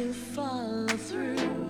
to follow through.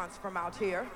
Response from out here.